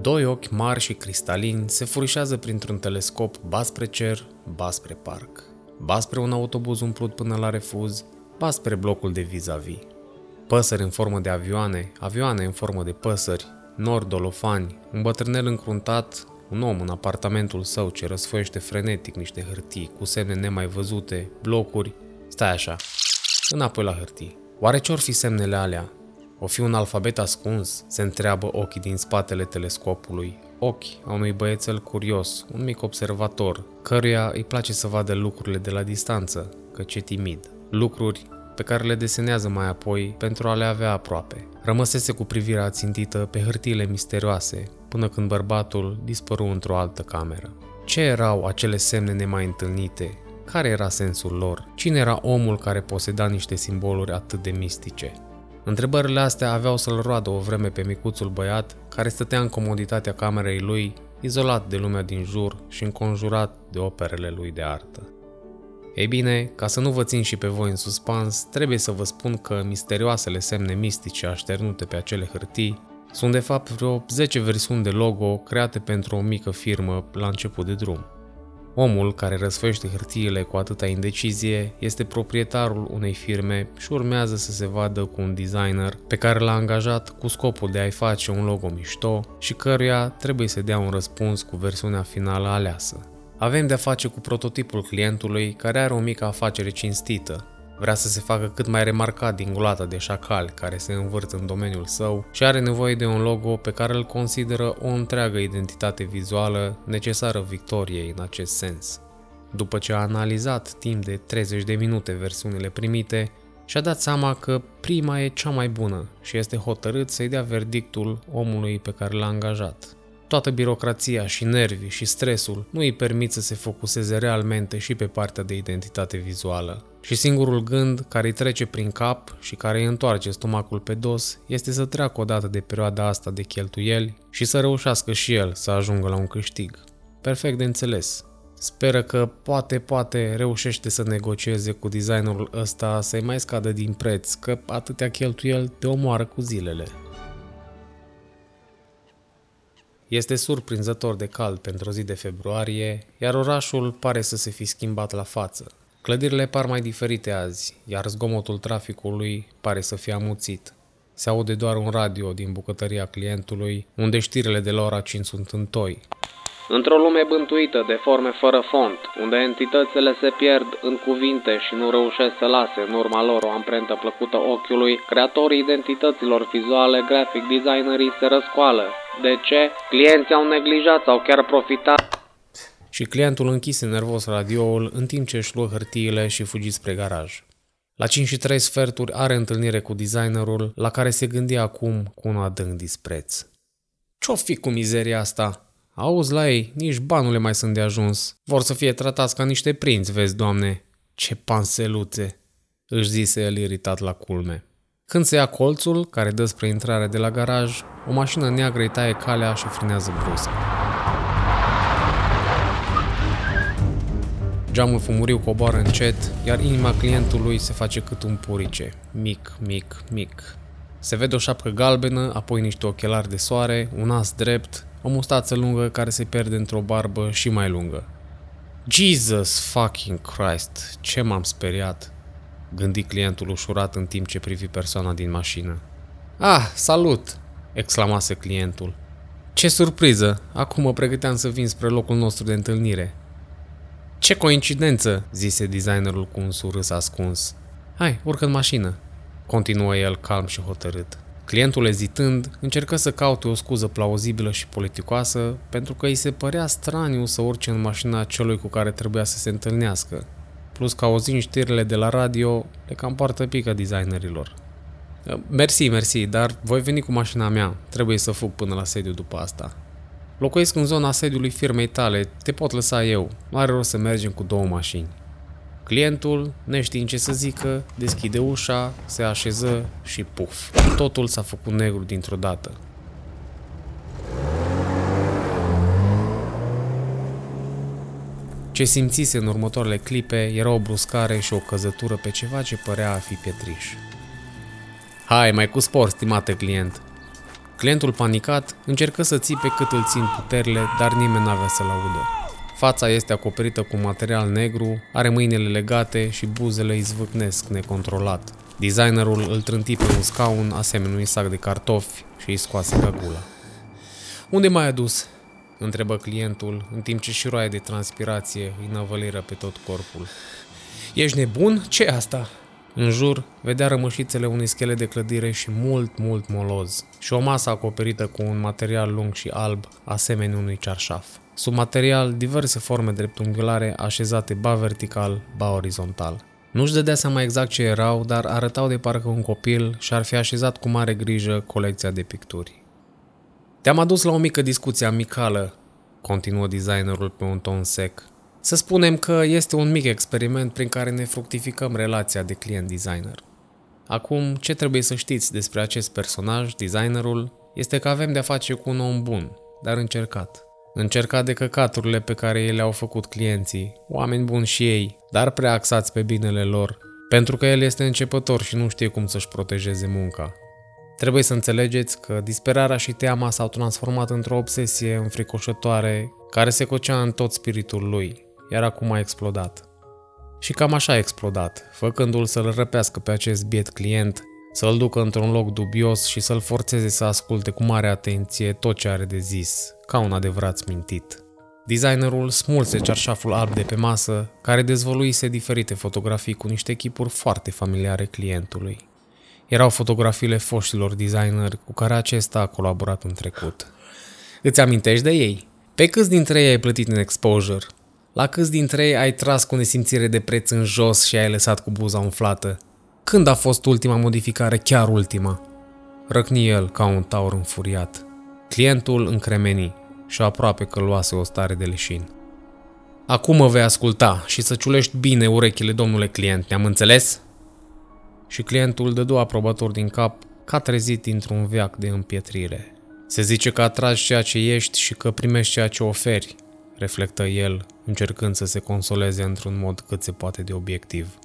Doi ochi mari și cristalini se furișează printr-un telescop ba spre cer, ba spre parc, ba spre un autobuz umplut până la refuz, ba spre blocul de vis-a-vis. Păsări în formă de avioane, avioane în formă de păsări, nori dolofani, un bătrânel încruntat, un om în apartamentul său ce răsfoiește frenetic niște hârtii cu semne nemai văzute, blocuri, stai așa, înapoi la hârtii. Oare ce-or fi semnele alea? O fi un alfabet ascuns? Se întreabă ochii din spatele telescopului. Ochi a unui băiețel curios, un mic observator, căruia îi place să vadă lucrurile de la distanță, căci e timid. Lucruri pe care le desenează mai apoi pentru a le avea aproape. Rămăsese cu privirea țintită pe hârtiile misterioase, până când bărbatul dispăru într-o altă cameră. Ce erau acele semne nemai întâlnite? Care era sensul lor? Cine era omul care poseda niște simboluri atât de mistice? Întrebările astea aveau să-l roadă o vreme pe micuțul băiat care stătea în comoditatea camerei lui, izolat de lumea din jur și înconjurat de operele lui de artă. Ei bine, ca să nu vă țin și pe voi în suspans, trebuie să vă spun că misterioasele semne mistice așternute pe acele hârtii sunt de fapt vreo 10 versiuni de logo create pentru o mică firmă la început de drum. Omul care răsfăiește hârtiile cu atâta indecizie este proprietarul unei firme și urmează să se vadă cu un designer pe care l-a angajat cu scopul de a-i face un logo mișto și căruia trebuie să dea un răspuns cu versiunea finală aleasă. Avem de-a face cu prototipul clientului care are o mică afacere cinstită, Vrea să se facă cât mai remarcat din gulata de șacal care se învârt în domeniul său și are nevoie de un logo pe care îl consideră o întreagă identitate vizuală necesară victoriei în acest sens. După ce a analizat timp de 30 de minute versiunile primite, și-a dat seama că prima e cea mai bună și este hotărât să-i dea verdictul omului pe care l-a angajat. Toată birocrația și nervii și stresul nu îi permit să se focuseze realmente și pe partea de identitate vizuală. Și singurul gând care îi trece prin cap și care îi întoarce stomacul pe dos este să treacă odată de perioada asta de cheltuieli și să reușească și el să ajungă la un câștig. Perfect de înțeles. Speră că poate, poate reușește să negocieze cu designerul ăsta să-i mai scadă din preț, că atâtea cheltuieli te omoară cu zilele. Este surprinzător de cald pentru o zi de februarie, iar orașul pare să se fi schimbat la față. Clădirile par mai diferite azi, iar zgomotul traficului pare să fie amuțit. Se aude doar un radio din bucătăria clientului, unde știrile de la ora 5 sunt în toi. Într-o lume bântuită de forme fără font, unde entitățile se pierd în cuvinte și nu reușesc să lase în urma lor o amprentă plăcută ochiului, creatorii identităților vizuale, graphic designerii se răscoală. De ce? Clienții au neglijat sau chiar profitat și clientul închise nervos radioul în timp ce își luă hârtiile și fugi spre garaj. La 5 și 3 sferturi are întâlnire cu designerul, la care se gândi acum cu un adânc dispreț. Ce-o fi cu mizeria asta? Auzi la ei, nici banurile mai sunt de ajuns. Vor să fie tratați ca niște prinți, vezi, doamne. Ce panseluțe, își zise el iritat la culme. Când se ia colțul, care dă spre intrarea de la garaj, o mașină neagră îi taie calea și frânează brusc. Geamul fumuriu coboară încet, iar inima clientului se face cât un purice. Mic, mic, mic. Se vede o șapcă galbenă, apoi niște ochelari de soare, un nas drept, o mustață lungă care se pierde într-o barbă și mai lungă. Jesus fucking Christ, ce m-am speriat, gândi clientul ușurat în timp ce privi persoana din mașină. Ah, salut, exclamase clientul. Ce surpriză, acum mă pregăteam să vin spre locul nostru de întâlnire. Ce coincidență, zise designerul cu un surâs ascuns. Hai, urcă în mașină, continuă el calm și hotărât. Clientul ezitând, încercă să caute o scuză plauzibilă și politicoasă, pentru că îi se părea straniu să urce în mașina celui cu care trebuia să se întâlnească. Plus că auzind știrile de la radio, le cam poartă pică designerilor. Mersi, mersi, dar voi veni cu mașina mea. Trebuie să fug până la sediu după asta. Locuiesc în zona sediului firmei tale, te pot lăsa eu. Nu are rost să mergem cu două mașini. Clientul, neștiind ce să zică, deschide ușa, se așeză și puf. Totul s-a făcut negru dintr-o dată. Ce simțise în următoarele clipe era o bruscare și o căzătură pe ceva ce părea a fi pietriș. Hai, mai cu spor, stimate client, Clientul panicat încercă să țipe cât îl țin puterile, dar nimeni n-avea să-l audă. Fața este acoperită cu material negru, are mâinile legate și buzele îi zvâcnesc necontrolat. Designerul îl trânti pe un scaun asemenea unui sac de cartofi și îi scoase gula. Unde mai ai dus?" întrebă clientul, în timp ce șiroaia de transpirație îi năvăliră pe tot corpul. Ești nebun? ce asta?" În jur, vedea rămășițele unui schelet de clădire și mult, mult moloz și o masă acoperită cu un material lung și alb, asemenea unui cearșaf. Sub material, diverse forme dreptunghiulare așezate ba vertical, ba orizontal. Nu-și dădea seama exact ce erau, dar arătau de parcă un copil și-ar fi așezat cu mare grijă colecția de picturi. Te-am adus la o mică discuție amicală, continuă designerul pe un ton sec. Să spunem că este un mic experiment prin care ne fructificăm relația de client-designer. Acum, ce trebuie să știți despre acest personaj, designerul, este că avem de-a face cu un om bun, dar încercat. Încercat de căcaturile pe care ei le-au făcut clienții, oameni buni și ei, dar prea axați pe binele lor, pentru că el este începător și nu știe cum să-și protejeze munca. Trebuie să înțelegeți că disperarea și teama s-au transformat într-o obsesie înfricoșătoare care se cocea în tot spiritul lui, iar acum a explodat. Și cam așa a explodat, făcându-l să-l răpească pe acest biet client, să-l ducă într-un loc dubios și să-l forțeze să asculte cu mare atenție tot ce are de zis, ca un adevărat smintit. Designerul smulse cearșaful alb de pe masă, care dezvoluise diferite fotografii cu niște chipuri foarte familiare clientului. Erau fotografiile foștilor designeri cu care acesta a colaborat în trecut. Îți amintești de ei? Pe câți dintre ei ai plătit în exposure? La câți dintre ei ai tras cu nesimțire de preț în jos și ai lăsat cu buza umflată? Când a fost ultima modificare, chiar ultima? Răcni el ca un taur înfuriat. Clientul încremeni și aproape că luase o stare de leșin. Acum mă vei asculta și să ciulești bine urechile, domnule client, ne-am înțeles? Și clientul dădu aprobator din cap, ca trezit dintr-un veac de împietrire. Se zice că atragi ceea ce ești și că primești ceea ce oferi, reflectă el, încercând să se consoleze într-un mod cât se poate de obiectiv.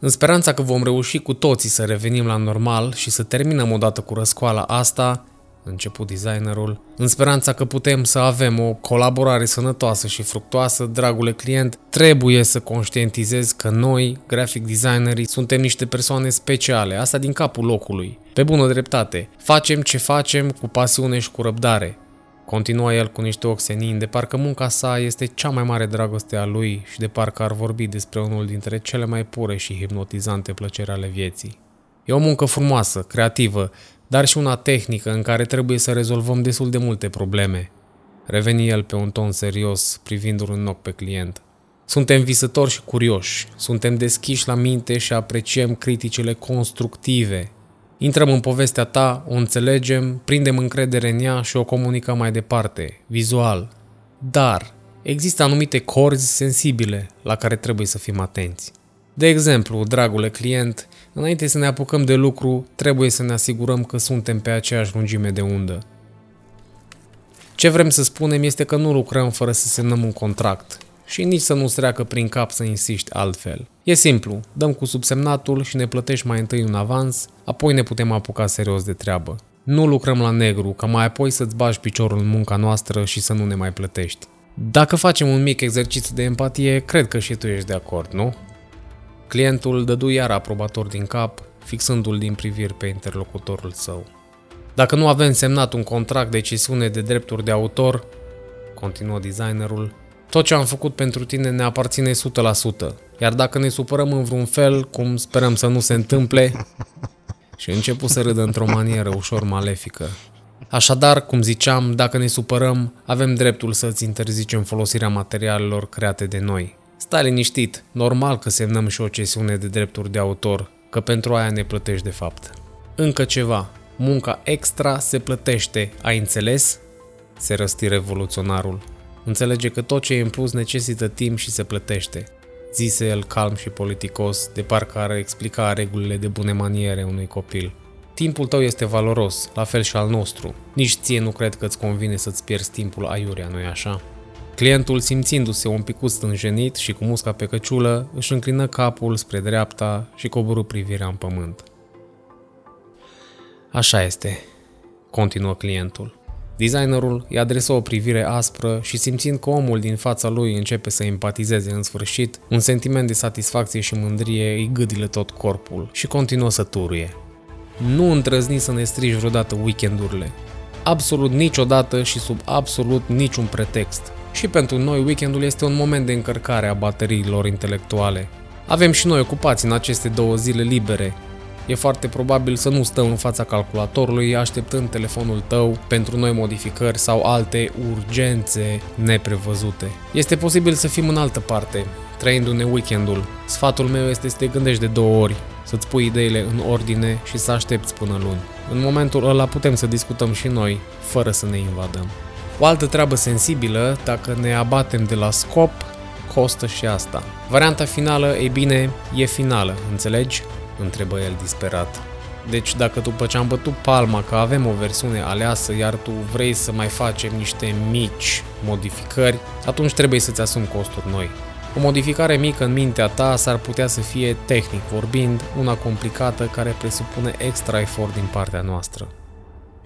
În speranța că vom reuși cu toții să revenim la normal și să terminăm odată cu răscoala asta, început designerul, în speranța că putem să avem o colaborare sănătoasă și fructoasă, dragule client, trebuie să conștientizez că noi, graphic designerii, suntem niște persoane speciale, asta din capul locului. Pe bună dreptate, facem ce facem cu pasiune și cu răbdare. Continua el cu niște ochi senini, de parcă munca sa este cea mai mare dragoste a lui și de parcă ar vorbi despre unul dintre cele mai pure și hipnotizante plăceri ale vieții. E o muncă frumoasă, creativă, dar și una tehnică în care trebuie să rezolvăm destul de multe probleme. Reveni el pe un ton serios, privindu-l în ochi pe client. Suntem visători și curioși, suntem deschiși la minte și apreciem criticile constructive. Intrăm în povestea ta, o înțelegem, prindem încredere în ea și o comunicăm mai departe, vizual. Dar există anumite corzi sensibile la care trebuie să fim atenți. De exemplu, dragule client, înainte să ne apucăm de lucru, trebuie să ne asigurăm că suntem pe aceeași lungime de undă. Ce vrem să spunem este că nu lucrăm fără să semnăm un contract și nici să nu-ți treacă prin cap să insiști altfel. E simplu, dăm cu subsemnatul și ne plătești mai întâi un avans, apoi ne putem apuca serios de treabă. Nu lucrăm la negru, ca mai apoi să-ți bagi piciorul în munca noastră și să nu ne mai plătești. Dacă facem un mic exercițiu de empatie, cred că și tu ești de acord, nu? Clientul dădu iar aprobator din cap, fixându-l din priviri pe interlocutorul său. Dacă nu avem semnat un contract de cesiune de drepturi de autor, continuă designerul, tot ce am făcut pentru tine ne aparține 100%, iar dacă ne supărăm în vreun fel, cum sperăm să nu se întâmple, și începu să râdă într-o manieră ușor malefică. Așadar, cum ziceam, dacă ne supărăm, avem dreptul să-ți interzicem folosirea materialelor create de noi. Stai liniștit, normal că semnăm și o cesiune de drepturi de autor, că pentru aia ne plătești de fapt. Încă ceva, munca extra se plătește, ai înțeles? Se răsti revoluționarul. Înțelege că tot ce e în plus necesită timp și se plătește. Zise el calm și politicos, de parcă ar explica regulile de bune maniere unui copil. Timpul tău este valoros, la fel și al nostru. Nici ție nu cred că îți convine să-ți pierzi timpul aiurea, nu-i așa? Clientul, simțindu-se un pic stânjenit și cu musca pe căciulă, își înclină capul spre dreapta și coborâ privirea în pământ. Așa este. continuă clientul. Designerul îi adresă o privire aspră și simțind că omul din fața lui începe să empatizeze în sfârșit, un sentiment de satisfacție și mândrie îi gâdile tot corpul și continuă să turuie. Nu îndrăzni să ne strici vreodată weekendurile. Absolut niciodată și sub absolut niciun pretext. Și pentru noi weekendul este un moment de încărcare a bateriilor intelectuale. Avem și noi ocupați în aceste două zile libere, e foarte probabil să nu stăm în fața calculatorului așteptând telefonul tău pentru noi modificări sau alte urgențe neprevăzute. Este posibil să fim în altă parte, trăindu-ne weekendul. Sfatul meu este să te gândești de două ori, să-ți pui ideile în ordine și să aștepți până luni. În momentul ăla putem să discutăm și noi, fără să ne invadăm. O altă treabă sensibilă, dacă ne abatem de la scop, costă și asta. Varianta finală, e bine, e finală, înțelegi? întrebă el disperat. Deci dacă după ce am bătut palma că avem o versiune aleasă, iar tu vrei să mai facem niște mici modificări, atunci trebuie să-ți asumi costuri noi. O modificare mică în mintea ta s-ar putea să fie, tehnic vorbind, una complicată care presupune extra efort din partea noastră.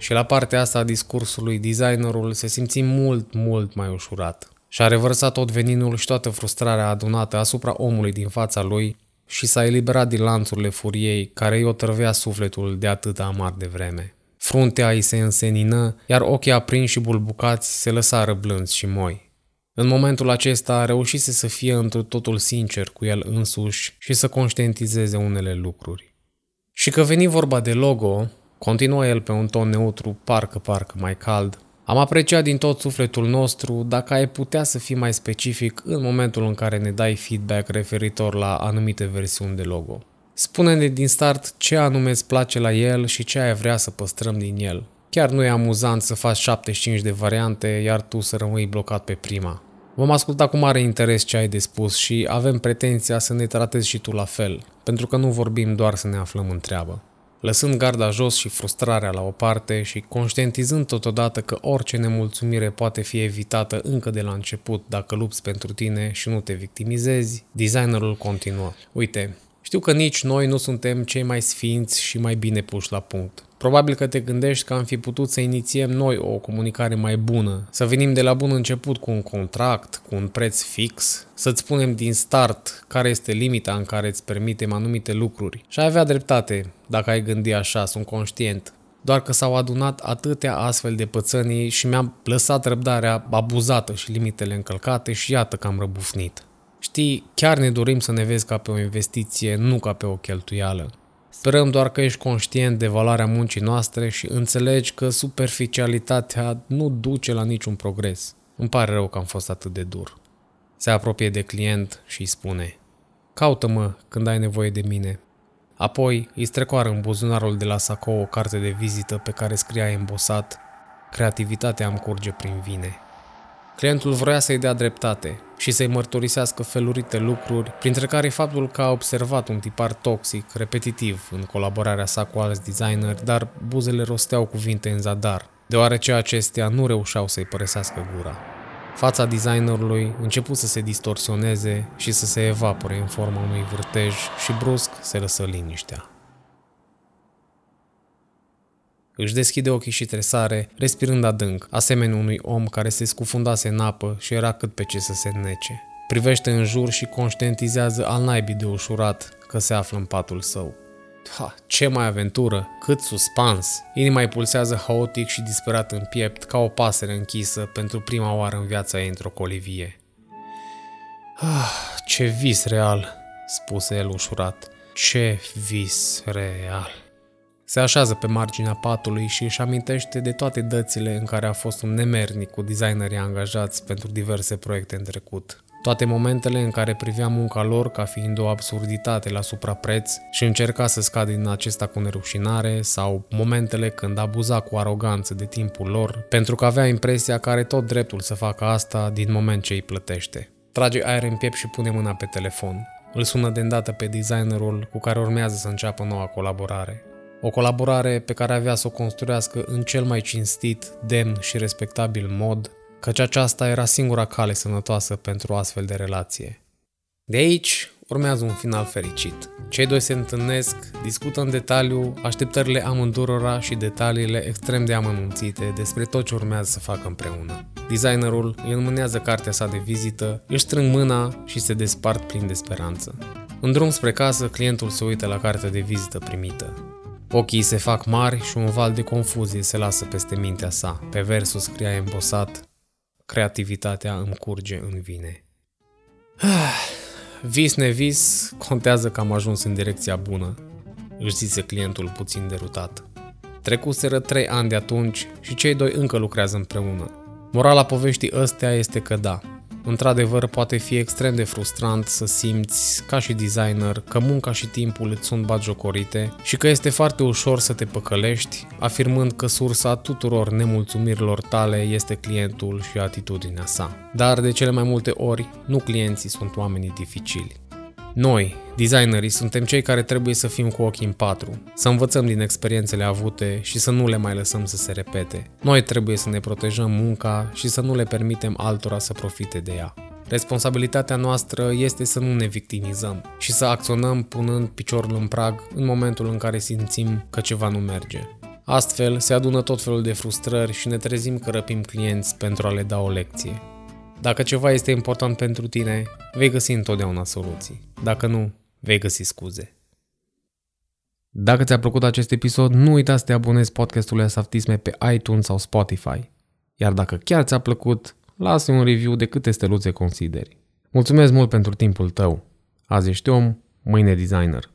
Și la partea asta a discursului, designerul se simți mult, mult mai ușurat. Și-a revărsat tot veninul și toată frustrarea adunată asupra omului din fața lui și s-a eliberat din lanțurile furiei care îi otrăvea sufletul de atât amar de vreme. Fruntea îi se însenină, iar ochii aprinși și bulbucați se lăsară blânzi și moi. În momentul acesta reușise să fie într totul sincer cu el însuși și să conștientizeze unele lucruri. Și că veni vorba de logo, continuă el pe un ton neutru, parcă-parcă mai cald, am apreciat din tot sufletul nostru dacă ai putea să fii mai specific în momentul în care ne dai feedback referitor la anumite versiuni de logo. Spune-ne din start ce anume îți place la el și ce ai vrea să păstrăm din el. Chiar nu e amuzant să faci 75 de variante, iar tu să rămâi blocat pe prima. Vom asculta cu mare interes ce ai de spus și avem pretenția să ne tratezi și tu la fel, pentru că nu vorbim doar să ne aflăm în treabă lăsând garda jos și frustrarea la o parte și conștientizând totodată că orice nemulțumire poate fi evitată încă de la început dacă lupți pentru tine și nu te victimizezi, designerul continuă. Uite, știu că nici noi nu suntem cei mai sfinți și mai bine puși la punct. Probabil că te gândești că am fi putut să inițiem noi o comunicare mai bună, să venim de la bun început cu un contract, cu un preț fix, să-ți spunem din start care este limita în care îți permitem anumite lucruri. Și ai avea dreptate, dacă ai gândi așa, sunt conștient. Doar că s-au adunat atâtea astfel de pățănii și mi-am lăsat răbdarea abuzată și limitele încălcate și iată că am răbufnit. Știi, chiar ne dorim să ne vezi ca pe o investiție, nu ca pe o cheltuială. Sperăm doar că ești conștient de valoarea muncii noastre și înțelegi că superficialitatea nu duce la niciun progres. Îmi pare rău că am fost atât de dur. Se apropie de client și îi spune Caută-mă când ai nevoie de mine. Apoi îi strecoară în buzunarul de la saco o carte de vizită pe care scria embosat Creativitatea îmi curge prin vine. Clientul vrea să-i dea dreptate și să-i mărturisească felurite lucruri, printre care faptul că a observat un tipar toxic, repetitiv, în colaborarea sa cu alți designeri, dar buzele rosteau cuvinte în zadar, deoarece acestea nu reușeau să-i părăsească gura. Fața designerului început să se distorsioneze și să se evapore în forma unui vârtej și brusc se lăsă liniștea. Își deschide ochii și tresare, respirând adânc, asemenea unui om care se scufundase în apă și era cât pe ce să se nece. Privește în jur și conștientizează al naibii de ușurat că se află în patul său. Ha, ce mai aventură, cât suspans! Inima îi pulsează haotic și disperat în piept, ca o pasăre închisă pentru prima oară în viața ei într-o colivie. Ah, ce vis real, spuse el ușurat. Ce vis real. Se așează pe marginea patului și își amintește de toate dățile în care a fost un nemernic cu designerii angajați pentru diverse proiecte în trecut. Toate momentele în care privea munca lor ca fiind o absurditate la suprapreț și încerca să scadă din acesta cu nerușinare sau momentele când abuza cu aroganță de timpul lor pentru că avea impresia că are tot dreptul să facă asta din moment ce îi plătește. Trage aer în piept și pune mâna pe telefon. Îl sună de îndată pe designerul cu care urmează să înceapă noua colaborare. O colaborare pe care avea să o construiască în cel mai cinstit, demn și respectabil mod, căci aceasta era singura cale sănătoasă pentru o astfel de relație. De aici, urmează un final fericit. Cei doi se întâlnesc, discută în detaliu așteptările amândurora și detaliile extrem de amănunțite despre tot ce urmează să facă împreună. Designerul îi înmânează cartea sa de vizită, își strâng mâna și se despart plin de speranță. În drum spre casă, clientul se uită la cartea de vizită primită. Ochii se fac mari și un val de confuzie se lasă peste mintea sa. Pe versul scria embosat, creativitatea îmi curge în vine. Vis nevis, contează că am ajuns în direcția bună, își zise clientul puțin derutat. Trecuseră trei ani de atunci și cei doi încă lucrează împreună. Morala poveștii ăstea este că da, Într-adevăr, poate fi extrem de frustrant să simți, ca și designer, că munca și timpul îți sunt batjocorite și că este foarte ușor să te păcălești, afirmând că sursa tuturor nemulțumirilor tale este clientul și atitudinea sa. Dar, de cele mai multe ori, nu clienții sunt oamenii dificili. Noi, designerii, suntem cei care trebuie să fim cu ochii în patru, să învățăm din experiențele avute și să nu le mai lăsăm să se repete. Noi trebuie să ne protejăm munca și să nu le permitem altora să profite de ea. Responsabilitatea noastră este să nu ne victimizăm și să acționăm punând piciorul în prag în momentul în care simțim că ceva nu merge. Astfel, se adună tot felul de frustrări și ne trezim că răpim clienți pentru a le da o lecție. Dacă ceva este important pentru tine, vei găsi întotdeauna soluții. Dacă nu, vei găsi scuze. Dacă ți-a plăcut acest episod, nu uita să te abonezi podcastului Asaftisme pe iTunes sau Spotify. Iar dacă chiar ți-a plăcut, lasă un review de câte steluțe consideri. Mulțumesc mult pentru timpul tău. Azi ești om, mâine designer.